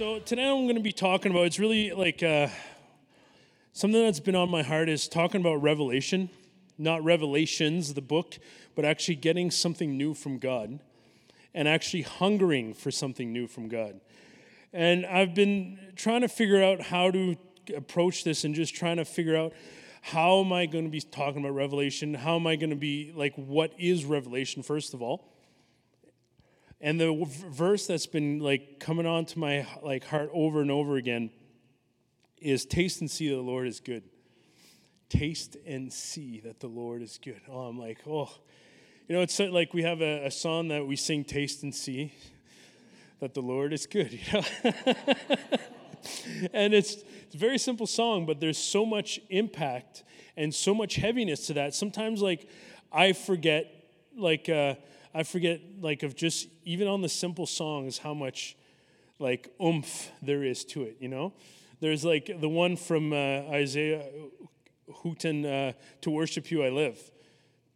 So today I'm going to be talking about. It's really like uh, something that's been on my heart is talking about revelation, not revelations, the book, but actually getting something new from God, and actually hungering for something new from God. And I've been trying to figure out how to approach this, and just trying to figure out how am I going to be talking about revelation? How am I going to be like what is revelation first of all? And the verse that's been like coming on to my like heart over and over again is taste and see that the Lord is good. Taste and see that the Lord is good. Oh, I'm like, oh, you know, it's like we have a, a song that we sing, taste and see that the Lord is good. You know? and it's, it's a very simple song, but there's so much impact and so much heaviness to that. Sometimes, like, I forget, like, uh, I forget, like, of just even on the simple songs, how much, like, oomph there is to it, you know? There's, like, the one from uh, Israel Houghton, uh, To worship you I live,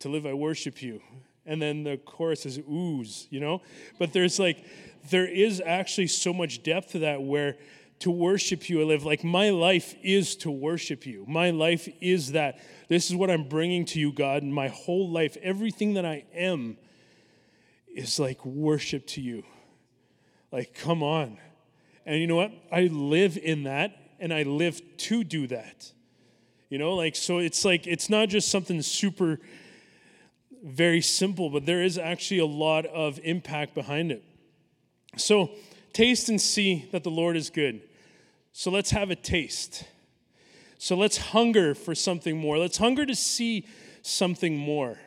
to live I worship you. And then the chorus is ooze, you know? But there's, like, there is actually so much depth to that where to worship you I live. Like, my life is to worship you. My life is that. This is what I'm bringing to you, God, my whole life, everything that I am is like worship to you. Like, come on. And you know what? I live in that and I live to do that. You know, like, so it's like, it's not just something super, very simple, but there is actually a lot of impact behind it. So, taste and see that the Lord is good. So, let's have a taste. So, let's hunger for something more. Let's hunger to see something more.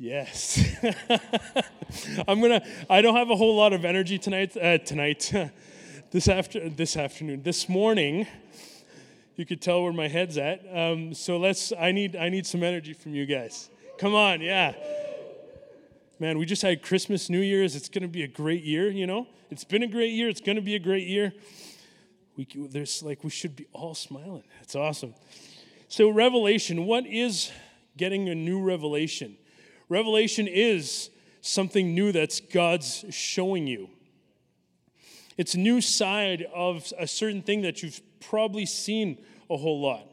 Yes. I'm going to I don't have a whole lot of energy tonight uh, tonight. this after this afternoon. This morning, you could tell where my head's at. Um, so let's I need I need some energy from you guys. Come on, yeah. Man, we just had Christmas, New Year's. It's going to be a great year, you know? It's been a great year. It's going to be a great year. We, there's like, we should be all smiling. It's awesome. So, revelation, what is getting a new revelation? Revelation is something new that's God's showing you. It's a new side of a certain thing that you've probably seen a whole lot.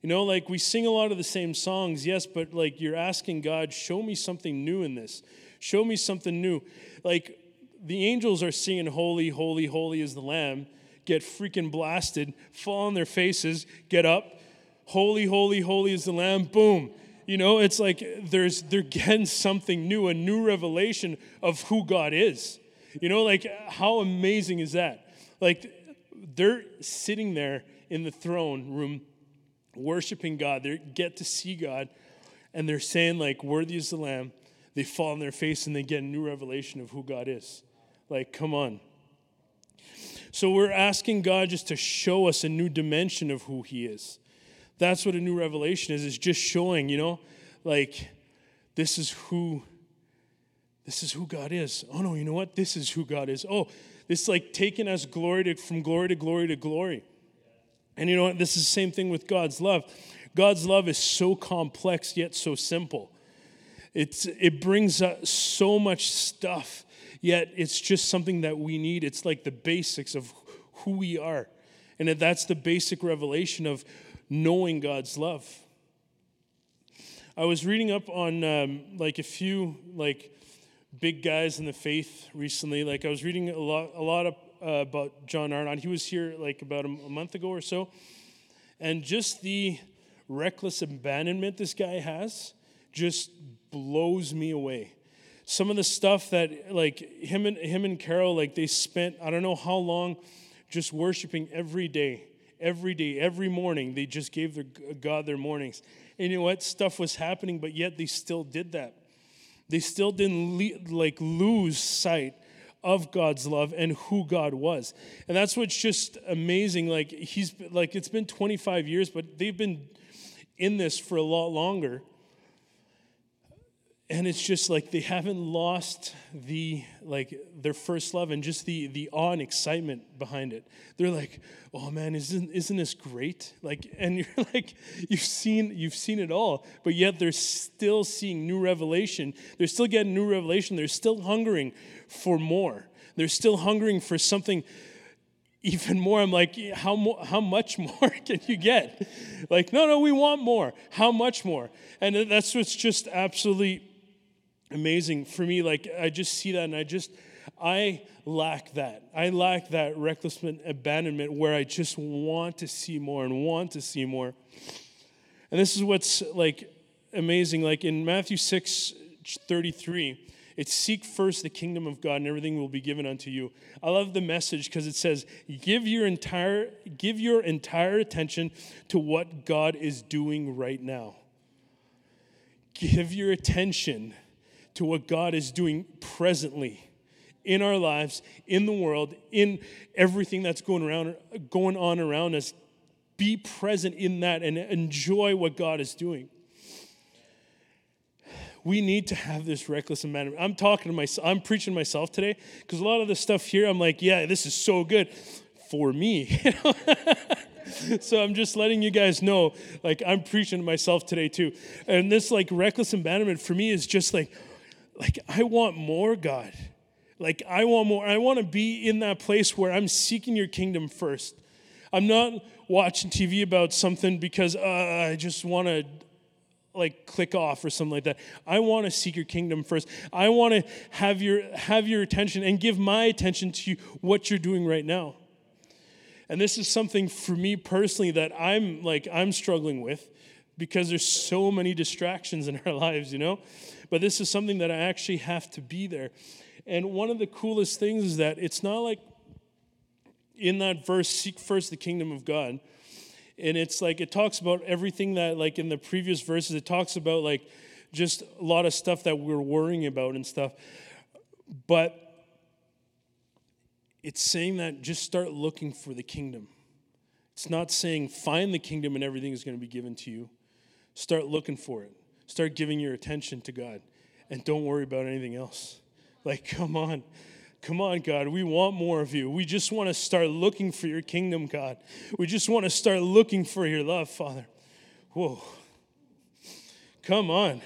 You know, like we sing a lot of the same songs, yes, but like you're asking God, show me something new in this. Show me something new. Like the angels are singing, Holy, holy, holy is the Lamb, get freaking blasted, fall on their faces, get up. Holy, holy, holy is the Lamb, boom you know, it's like there's they're getting something new, a new revelation of who God is. You know, like how amazing is that? Like they're sitting there in the throne room worshiping God. They get to see God and they're saying like worthy is the lamb. They fall on their face and they get a new revelation of who God is. Like come on. So we're asking God just to show us a new dimension of who he is. That's what a new revelation is, is just showing, you know, like this is who this is who God is. Oh no, you know what? This is who God is. Oh, this is like taking us glory to, from glory to glory to glory. And you know what? This is the same thing with God's love. God's love is so complex yet so simple. It's, it brings us so much stuff, yet it's just something that we need. It's like the basics of who we are. And that's the basic revelation of knowing God's love. I was reading up on um, like a few like big guys in the faith recently. Like I was reading a lot, a lot of, uh, about John Arnott. He was here like about a, a month ago or so, and just the reckless abandonment this guy has just blows me away. Some of the stuff that like him and him and Carol like they spent I don't know how long just worshiping every day every day, every morning. They just gave their God their mornings. And you know what? Stuff was happening, but yet they still did that. They still didn't le- like lose sight of God's love and who God was. And that's what's just amazing. Like he's like it's been 25 years, but they've been in this for a lot longer and it's just like they haven't lost the like their first love and just the the awe and excitement behind it they're like oh man isn't isn't this great like and you're like you've seen you've seen it all but yet they're still seeing new revelation they're still getting new revelation they're still hungering for more They're still hungering for something even more. I'm like, how, mo- how much more can you get? Like, no, no, we want more. How much more? And that's what's just absolutely amazing for me. Like, I just see that and I just, I lack that. I lack that reckless abandonment where I just want to see more and want to see more. And this is what's like amazing. Like in Matthew 6 33, it's seek first the kingdom of God and everything will be given unto you. I love the message because it says, give your entire give your entire attention to what God is doing right now. Give your attention to what God is doing presently in our lives, in the world, in everything that's going around going on around us. Be present in that and enjoy what God is doing we need to have this reckless abandonment. I'm talking to myself, I'm preaching to myself today because a lot of the stuff here, I'm like, yeah, this is so good for me. so I'm just letting you guys know, like, I'm preaching to myself today too. And this, like, reckless abandonment for me is just like, like, I want more, God. Like, I want more. I want to be in that place where I'm seeking your kingdom first. I'm not watching TV about something because uh, I just want to like click off or something like that. I want to seek your kingdom first. I want to have your have your attention and give my attention to what you're doing right now. And this is something for me personally that I'm like I'm struggling with because there's so many distractions in our lives, you know? But this is something that I actually have to be there. And one of the coolest things is that it's not like in that verse seek first the kingdom of God. And it's like it talks about everything that like in the previous verses it talks about like just a lot of stuff that we're worrying about and stuff. But it's saying that just start looking for the kingdom. It's not saying find the kingdom and everything is going to be given to you. Start looking for it start giving your attention to god and don't worry about anything else like come on Come on, God, we want more of you. We just want to start looking for your kingdom, God. We just want to start looking for your love, Father. Whoa. Come on.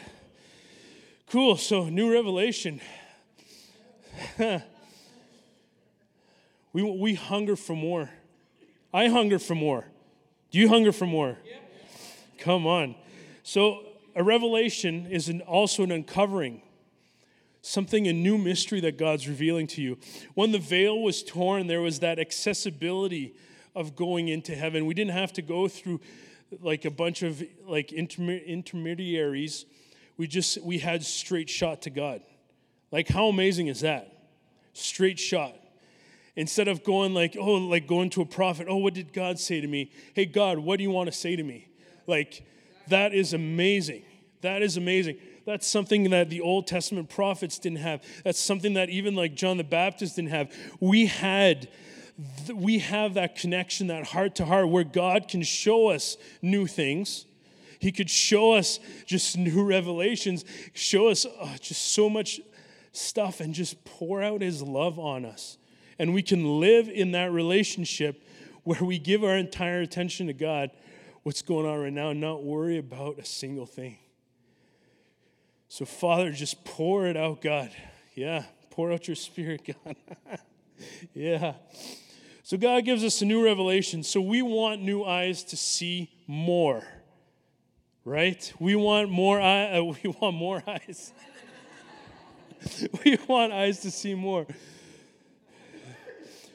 Cool. So, new revelation. we, we hunger for more. I hunger for more. Do you hunger for more? Come on. So, a revelation is an, also an uncovering something, a new mystery that God's revealing to you. When the veil was torn, there was that accessibility of going into heaven. We didn't have to go through like a bunch of like intermediaries. We just we had straight shot to God. Like how amazing is that? Straight shot. Instead of going like, oh, like going to a prophet, oh, what did God say to me? Hey, God, what do you want to say to me? Like, that is amazing. That is amazing. That's something that the Old Testament prophets didn't have. That's something that even like John the Baptist didn't have. We had we have that connection, that heart to heart, where God can show us new things. He could show us just new revelations, show us oh, just so much stuff, and just pour out His love on us. And we can live in that relationship where we give our entire attention to God, what's going on right now, and not worry about a single thing. So, Father, just pour it out, God. Yeah, pour out your spirit, God. yeah. So, God gives us a new revelation. So, we want new eyes to see more, right? We want more, eye, uh, we want more eyes. we want eyes to see more.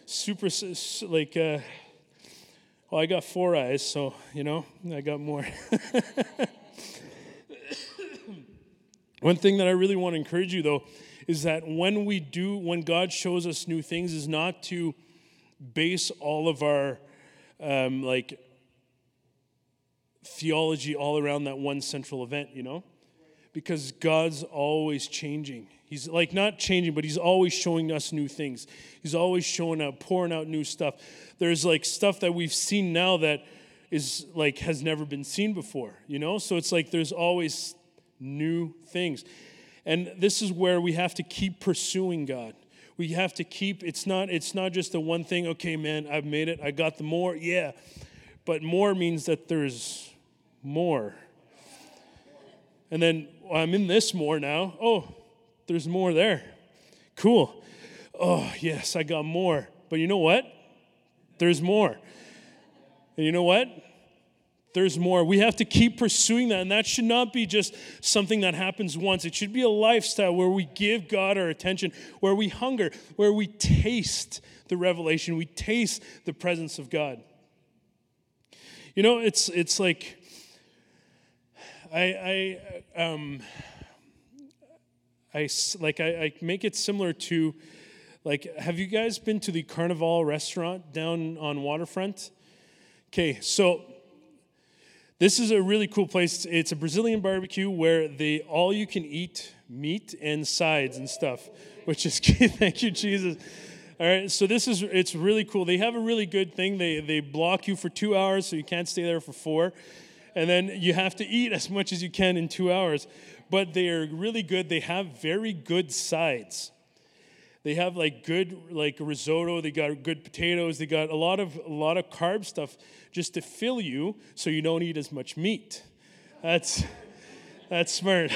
Super, like, uh, well, I got four eyes, so, you know, I got more. One thing that I really want to encourage you, though, is that when we do, when God shows us new things, is not to base all of our um, like theology all around that one central event, you know? Because God's always changing. He's like not changing, but he's always showing us new things. He's always showing out, pouring out new stuff. There's like stuff that we've seen now that is like has never been seen before, you know? So it's like there's always new things. And this is where we have to keep pursuing God. We have to keep it's not it's not just the one thing, okay man, I've made it. I got the more. Yeah. But more means that there's more. And then I'm in this more now. Oh, there's more there. Cool. oh, yes, I got more. But you know what? There's more. And you know what? There's more. We have to keep pursuing that. And that should not be just something that happens once. It should be a lifestyle where we give God our attention, where we hunger, where we taste the revelation, we taste the presence of God. You know, it's, it's like, I, I, um, I, like, I, I make it similar to, like, have you guys been to the Carnival restaurant down on Waterfront? Okay, so this is a really cool place. It's a Brazilian barbecue where they all you can eat meat and sides and stuff, which is thank you Jesus. All right, so this is it's really cool. They have a really good thing. They they block you for 2 hours so you can't stay there for 4. And then you have to eat as much as you can in 2 hours. But they are really good. They have very good sides. They have like good like risotto. They got good potatoes. They got a lot of a lot of carb stuff just to fill you, so you don't eat as much meat. That's that's smart.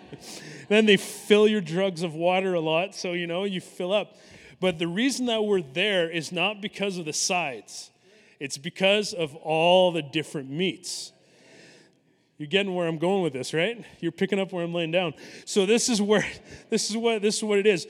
then they fill your drugs of water a lot, so you know you fill up. But the reason that we're there is not because of the sides. It's because of all the different meats. You're getting where I'm going with this, right? You're picking up where I'm laying down. So this is where this is what this is what it is.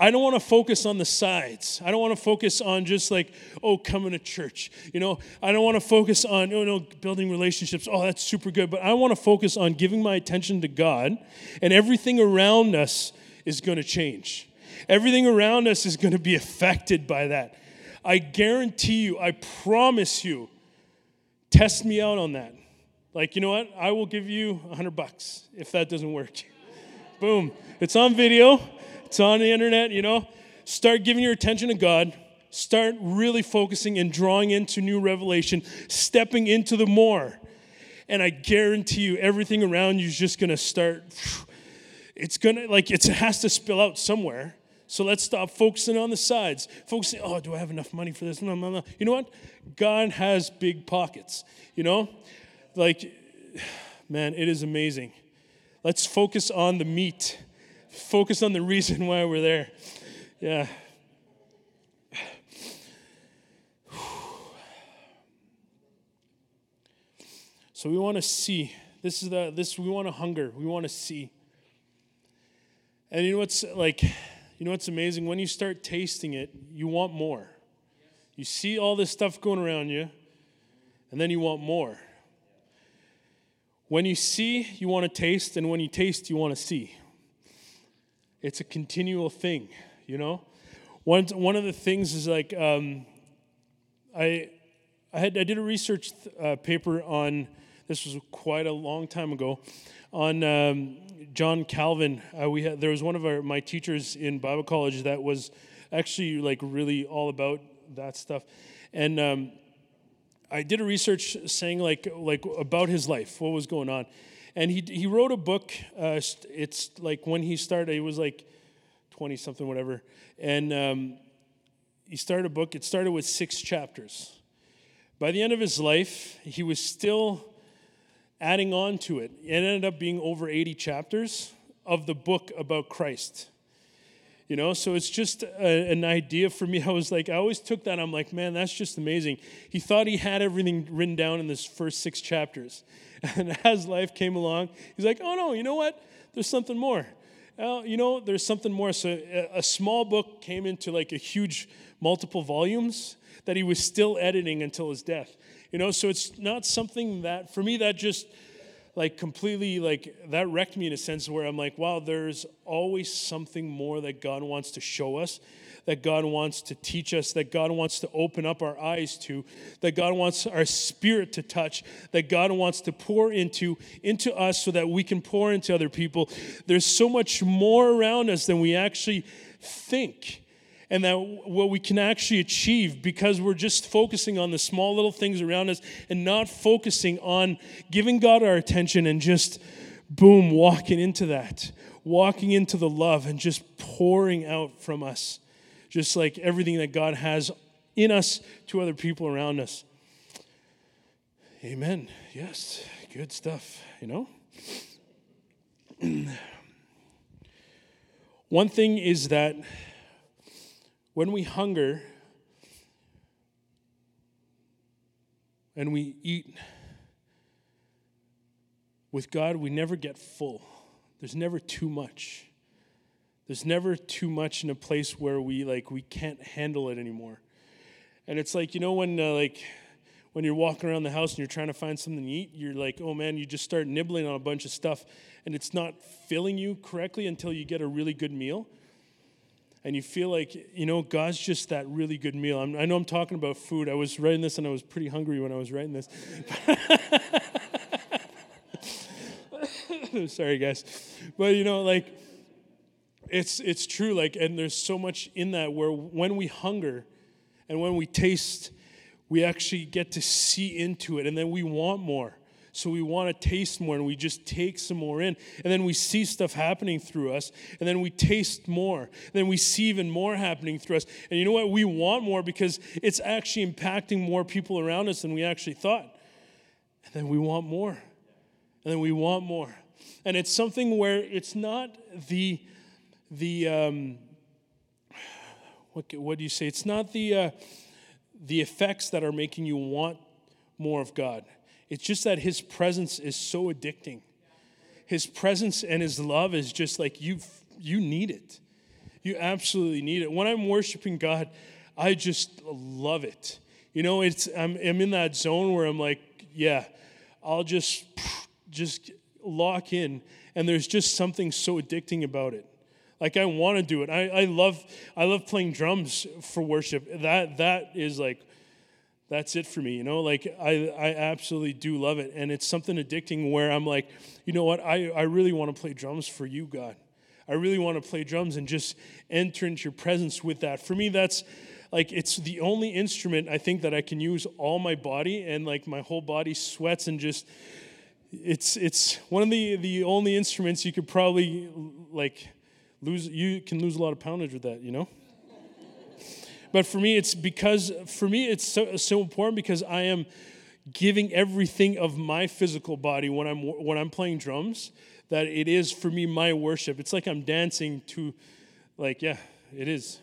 I don't want to focus on the sides. I don't want to focus on just like, oh, coming to church. You know, I don't want to focus on, oh, no, building relationships. Oh, that's super good. But I want to focus on giving my attention to God, and everything around us is going to change. Everything around us is going to be affected by that. I guarantee you, I promise you, test me out on that. Like, you know what? I will give you a hundred bucks if that doesn't work. Boom. It's on video. It's on the internet, you know. Start giving your attention to God. Start really focusing and drawing into new revelation, stepping into the more. And I guarantee you, everything around you is just going to start. It's going to, like, it has to spill out somewhere. So let's stop focusing on the sides. Focusing, oh, do I have enough money for this? No, no, no. You know what? God has big pockets. You know? Like, man, it is amazing. Let's focus on the meat focus on the reason why we're there. Yeah. So we want to see. This is the this we want to hunger. We want to see. And you know what's like you know what's amazing when you start tasting it, you want more. You see all this stuff going around you, and then you want more. When you see, you want to taste, and when you taste, you want to see. It's a continual thing, you know? One, one of the things is like, um, I, I, had, I did a research uh, paper on, this was quite a long time ago, on um, John Calvin. Uh, we had, there was one of our, my teachers in Bible college that was actually like really all about that stuff. And um, I did a research saying like, like about his life, what was going on. And he, he wrote a book. Uh, it's like when he started, he was like 20 something, whatever. And um, he started a book. It started with six chapters. By the end of his life, he was still adding on to it. It ended up being over 80 chapters of the book about Christ. You know, so it's just a, an idea for me. I was like, I always took that. I'm like, man, that's just amazing. He thought he had everything written down in this first six chapters. And as life came along, he's like, oh no, you know what? There's something more. You know, there's something more. So a small book came into like a huge multiple volumes that he was still editing until his death. You know, so it's not something that, for me, that just like completely like that wrecked me in a sense where I'm like, wow, there's always something more that God wants to show us that God wants to teach us, that God wants to open up our eyes to, that God wants our spirit to touch, that God wants to pour into into us so that we can pour into other people. There's so much more around us than we actually think. And that what we can actually achieve because we're just focusing on the small little things around us and not focusing on giving God our attention and just boom, walking into that, walking into the love and just pouring out from us just like everything that God has in us to other people around us. Amen. Yes, good stuff, you know? One thing is that when we hunger and we eat with God, we never get full. There's never too much. There's never too much in a place where we like we can't handle it anymore. And it's like, you know when uh, like when you're walking around the house and you're trying to find something to eat, you're like, "Oh man, you just start nibbling on a bunch of stuff and it's not filling you correctly until you get a really good meal." And you feel like you know god's just that really good meal. I'm, i know i'm talking about food. I was writing this and i was pretty hungry when i was writing this. Sorry guys. But you know like it's it's true like and there's so much in that where when we hunger and when we taste we actually get to see into it and then we want more so we want to taste more and we just take some more in. And then we see stuff happening through us. And then we taste more. And then we see even more happening through us. And you know what? We want more because it's actually impacting more people around us than we actually thought. And then we want more. And then we want more. And it's something where it's not the, the, um, what, what do you say? It's not the, uh, the effects that are making you want more of God. It's just that his presence is so addicting. His presence and his love is just like you you need it. You absolutely need it. When I'm worshiping God, I just love it. You know, it's I'm, I'm in that zone where I'm like, yeah, I'll just just lock in and there's just something so addicting about it like i want to do it I, I love i love playing drums for worship that that is like that's it for me you know? Like i i absolutely do love it. And it's something addicting where i'm like you know what? I i really want to play drums for you god. I really want to play drums and just enter into your presence with that. For me that's like it's the only instrument i think that i can use all my body and like my whole body sweats and just it's it's one of the the only instruments you could probably like lose you can lose a lot of poundage with that you know but for me, it's because, for me, it's so, so important because I am giving everything of my physical body when I'm, when I'm playing drums that it is for me my worship. It's like I'm dancing to, like, yeah, it is.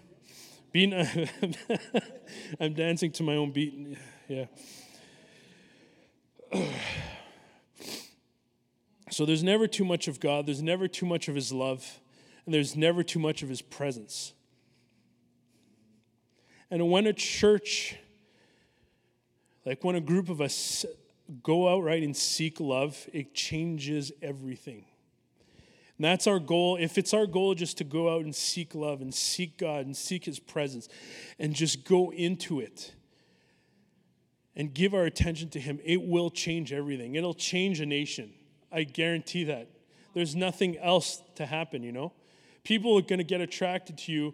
Being, I'm dancing to my own beat. Yeah. So there's never too much of God, there's never too much of His love, and there's never too much of His presence. And when a church, like when a group of us go out right and seek love, it changes everything. And that's our goal. If it's our goal just to go out and seek love and seek God and seek His presence and just go into it and give our attention to Him, it will change everything. It'll change a nation. I guarantee that. There's nothing else to happen, you know? People are going to get attracted to you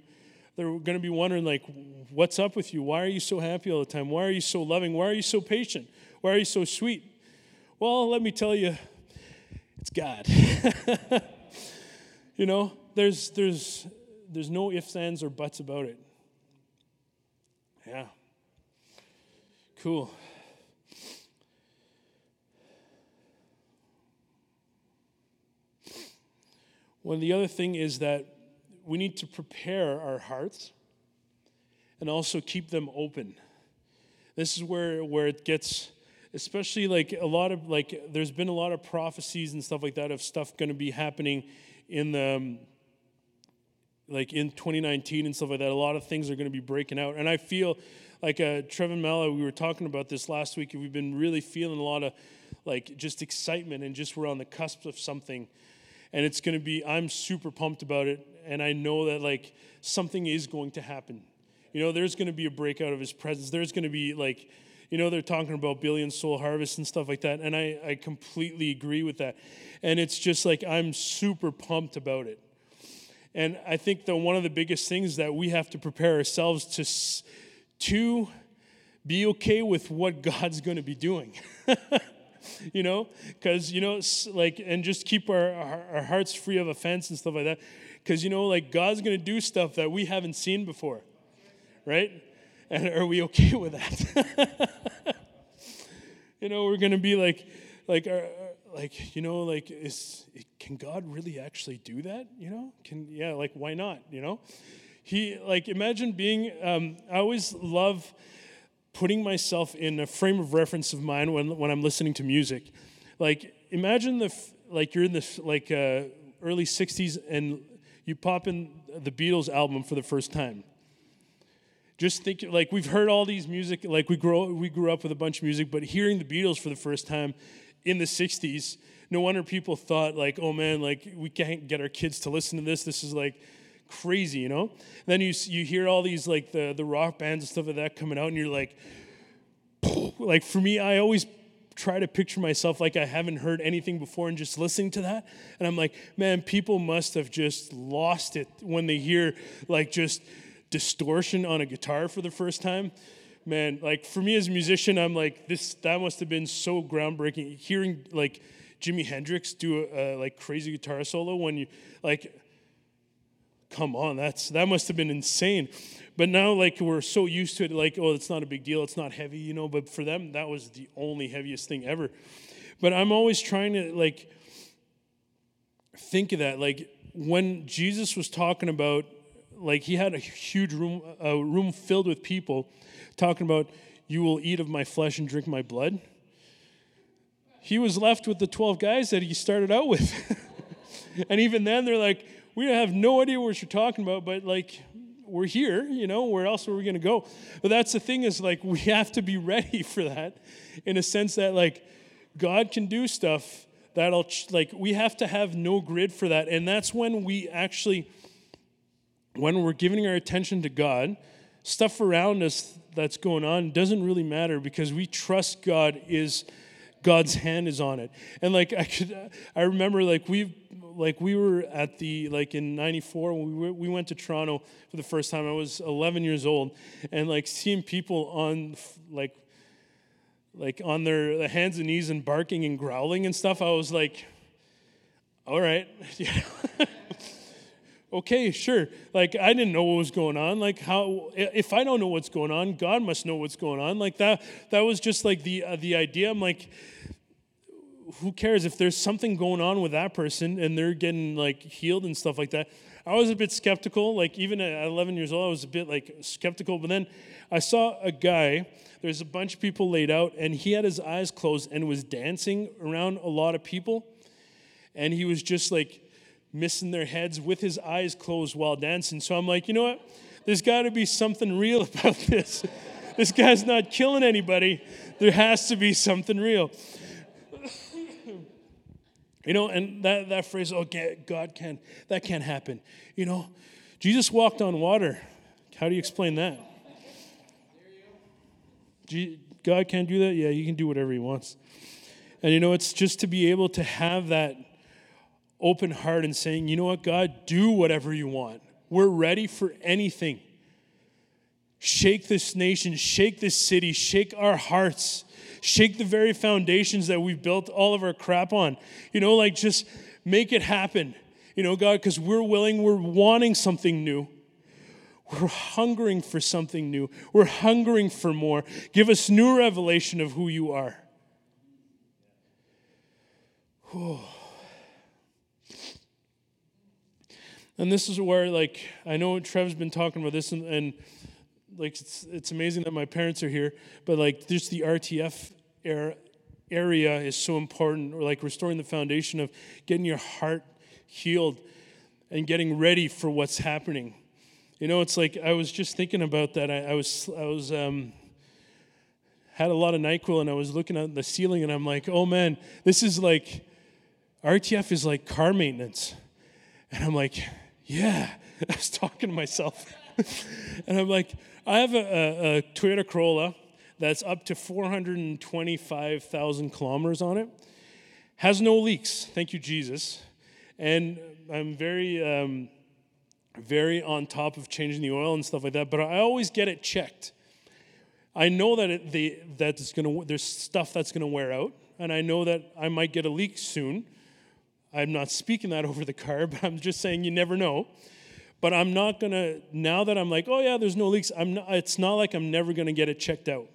they're going to be wondering like what's up with you? Why are you so happy all the time? Why are you so loving? Why are you so patient? Why are you so sweet? Well let me tell you it's god. You know there's there's there's no ifs ands or buts about it. Yeah. Cool. One the other thing is that we need to prepare our hearts and also keep them open. This is where, where it gets, especially like a lot of, like, there's been a lot of prophecies and stuff like that of stuff going to be happening in the, um, like in 2019 and stuff like that. A lot of things are going to be breaking out. And I feel like uh, Trevin Malla, we were talking about this last week, and we've been really feeling a lot of like just excitement and just we're on the cusp of something and it's going to be i'm super pumped about it and i know that like something is going to happen. You know there's going to be a breakout of his presence. There's going to be like you know they're talking about billion soul harvest and stuff like that and I, I completely agree with that. And it's just like i'm super pumped about it. And i think that one of the biggest things that we have to prepare ourselves to to be okay with what god's going to be doing. You know, because, you know, like, and just keep our, our, our hearts free of offense and stuff like that. Because, you know, like, God's going to do stuff that we haven't seen before, right? And are we okay with that? you know, we're going to be like, like, our, like, you know, like, is, can God really actually do that? You know, can, yeah, like, why not? You know? He, like, imagine being, um, I always love putting myself in a frame of reference of mine when, when I'm listening to music. Like, imagine the, like, you're in the, like, uh, early 60s and you pop in the Beatles album for the first time. Just think, like, we've heard all these music, like, we, grow, we grew up with a bunch of music, but hearing the Beatles for the first time in the 60s, no wonder people thought, like, oh man, like, we can't get our kids to listen to this. This is like, crazy, you know? And then you, you hear all these like the, the rock bands and stuff like that coming out, and you're like, like for me, I always try to picture myself like I haven't heard anything before and just listening to that. And I'm like, man, people must have just lost it when they hear like just distortion on a guitar for the first time. Man, like for me as a musician, I'm like, this that must have been so groundbreaking. Hearing like Jimi Hendrix do a, a like crazy guitar solo when you like come on, that's that must have been insane. But now, like we're so used to it, like oh, it's not a big deal, it's not heavy, you know. But for them, that was the only heaviest thing ever. But I'm always trying to like think of that, like when Jesus was talking about, like he had a huge room, a room filled with people, talking about, "You will eat of my flesh and drink my blood." He was left with the twelve guys that he started out with. and even then, they're like, we have no idea what you're talking about, but like, we're here, you know, where else are we going to go? But that's the thing is like, we have to be ready for that in a sense that like, God can do stuff that'll, like, we have to have no grid for that. And that's when we actually, when we're giving our attention to God, stuff around us that's going on doesn't really matter because we trust God is God's hand is on it. And like I could I remember like we like we were at the like in 94 when we, were, we went to toronto for the first time i was 11 years old. And like seeing people on like like on their hands and knees and barking and growling and stuff i was like all right. Okay sure. Like i didn't know what was going on. Like how if i don't know what's going on god must know what's going on. Like that that was just like the uh, the idea. I'm like who cares if there's something going on with that person and they're getting like healed and stuff like that. I was a bit skeptical like even at 11 years old i was a bit like skeptical but then i saw a guy there's a bunch of people laid out and he had his eyes closed and was dancing around a lot of people and he was just like missing their heads with his eyes closed while dancing. So i'm like you know what? There's got to be something real about this. This guy's not killing anybody. There has to be something real you know, and that, that phrase, oh, God can, that can't happen. You know, Jesus walked on water. How do you explain that? God can't do that? Yeah, he can do whatever he wants. And you know, it's just to be able to have that open heart and saying, you know what, God, do whatever you want. We're ready for anything. Shake this nation, shake this city, shake our hearts shake the very foundations that we've built all of our crap on. You know, like just make it happen. You know, God, because we're willing, we're wanting something new. We're hungering for something new. We're hungering for more. Give us new revelation of who you are. Oh. And this is where, like, I know Trev's been talking about this, and, and like it's, it's amazing that my parents are here but like just the rtf era, area is so important or like restoring the foundation of getting your heart healed and getting ready for what's happening. You know it's like i was just thinking about that. I, I was i was um, had a lot of nyquil and i was looking at the ceiling and i'm like oh man this is like rtf is like car maintenance. And i'm like yeah i was talking to myself and i'm like I have a, a, a Toyota Corolla that's up to 425,000 kilometers on it. Has no leaks, thank you, Jesus. And I'm very, um, very on top of changing the oil and stuff like that, but I always get it checked. I know that it, the, that it's gonna, there's stuff that's going to wear out, and I know that I might get a leak soon. I'm not speaking that over the car, but I'm just saying you never know but I'm not gonna, now that I'm like, oh yeah, there's no leaks, I'm not, it's not like I'm never gonna get it checked out.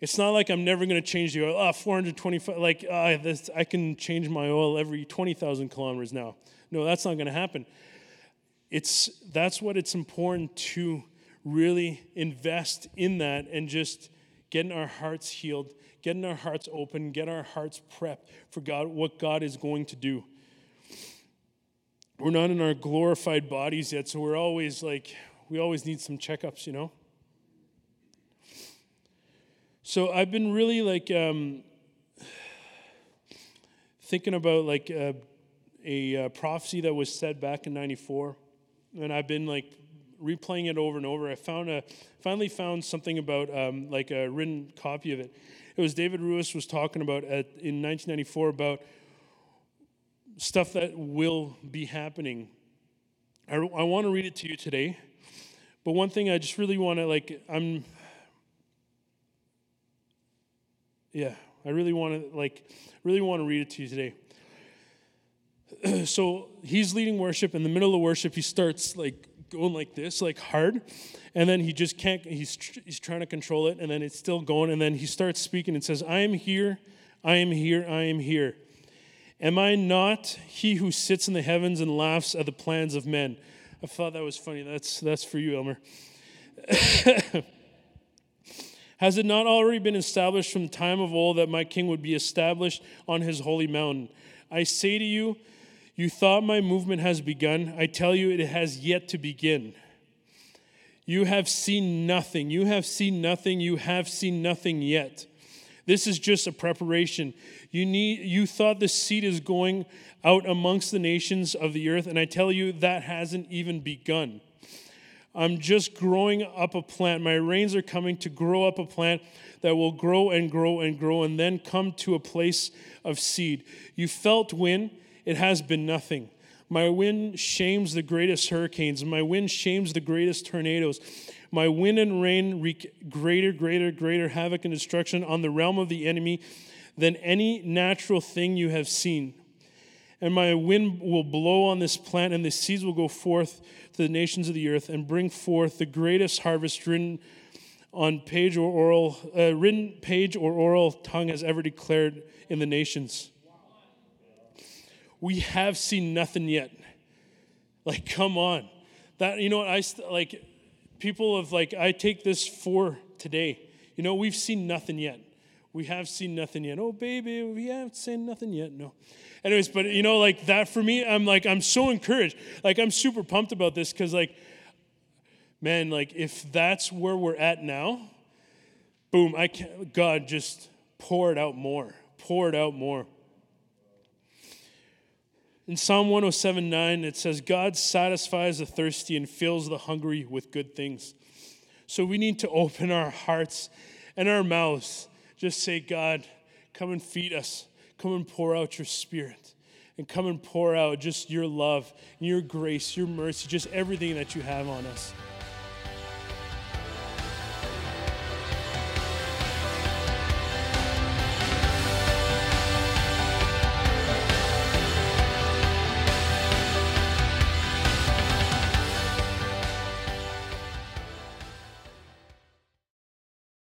It's not like I'm never gonna change the oil. Ah, oh, 425, like uh, this, I can change my oil every 20,000 kilometers now. No, that's not gonna happen. it's that's what it's important to really invest in that and just getting our hearts healed, getting our hearts open, get our hearts prepped for God, what God is going to do. We're not in our glorified bodies yet, so we're always like, we always need some checkups, you know? So I've been really like um, thinking about like uh, a, a uh, prophecy that was said back in 94 and I've been like replaying it over and over. I found a finally found something about um, like a written copy of it. It was David Ruis was talking about at, in 1994 about stuff that will be happening. I, I want to read it to you today, but one thing I just really want to like I'm yeah I really want to like really want to read it to you today. so he's leading worship. In the middle of worship, he starts like going like this, like hard, and then he just can't. He's he's trying to control it, and then it's still going, and then he starts speaking and says, "I am here, I am here, I am here. Am I not he who sits in the heavens and laughs at the plans of men?" I thought that was funny. That's that's for you, Elmer. Has it not already been established from the time of old that my king would be established on his holy mountain? I say to you, you thought my movement has begun. I tell you, it has yet to begin. You have seen nothing. You have seen nothing. You have seen nothing yet. This is just a preparation. You need you thought the seed is going out amongst the nations of the earth and I tell you that hasn't even begun. I'm just growing up a plant. My rains are coming to grow up a plant that will grow and grow and grow and then come to a place of seed. You felt wind, it has been nothing. My wind shames the greatest hurricanes. My wind shames the greatest tornadoes. My wind and rain wreak greater, greater, greater havoc and destruction on the realm of the enemy than any natural thing you have seen. And my wind will blow on this plant, and the seeds will go forth to the nations of the earth and bring forth the greatest harvest written on page or oral, uh, written page or oral tongue has ever declared in the nations we have seen nothing yet. Like, come on. That, you know, what? I like, people of like, I take this for today. You know, we've seen nothing yet. We have seen nothing yet. Oh, baby, we haven't seen nothing yet. No. Anyways, but you know, like that for me, I'm like, I'm so encouraged. Like, I'm super pumped about this because, like, man, like, if that's where we're at now, boom, I can't, God, just pour it out more, pour it out more. In Psalm 107 9, it says, God satisfies the thirsty and fills the hungry with good things. So we need to open our hearts and our mouths. Just say, God, come and feed us. Come and pour out your spirit. And come and pour out just your love, your grace, your mercy, just everything that you have on us.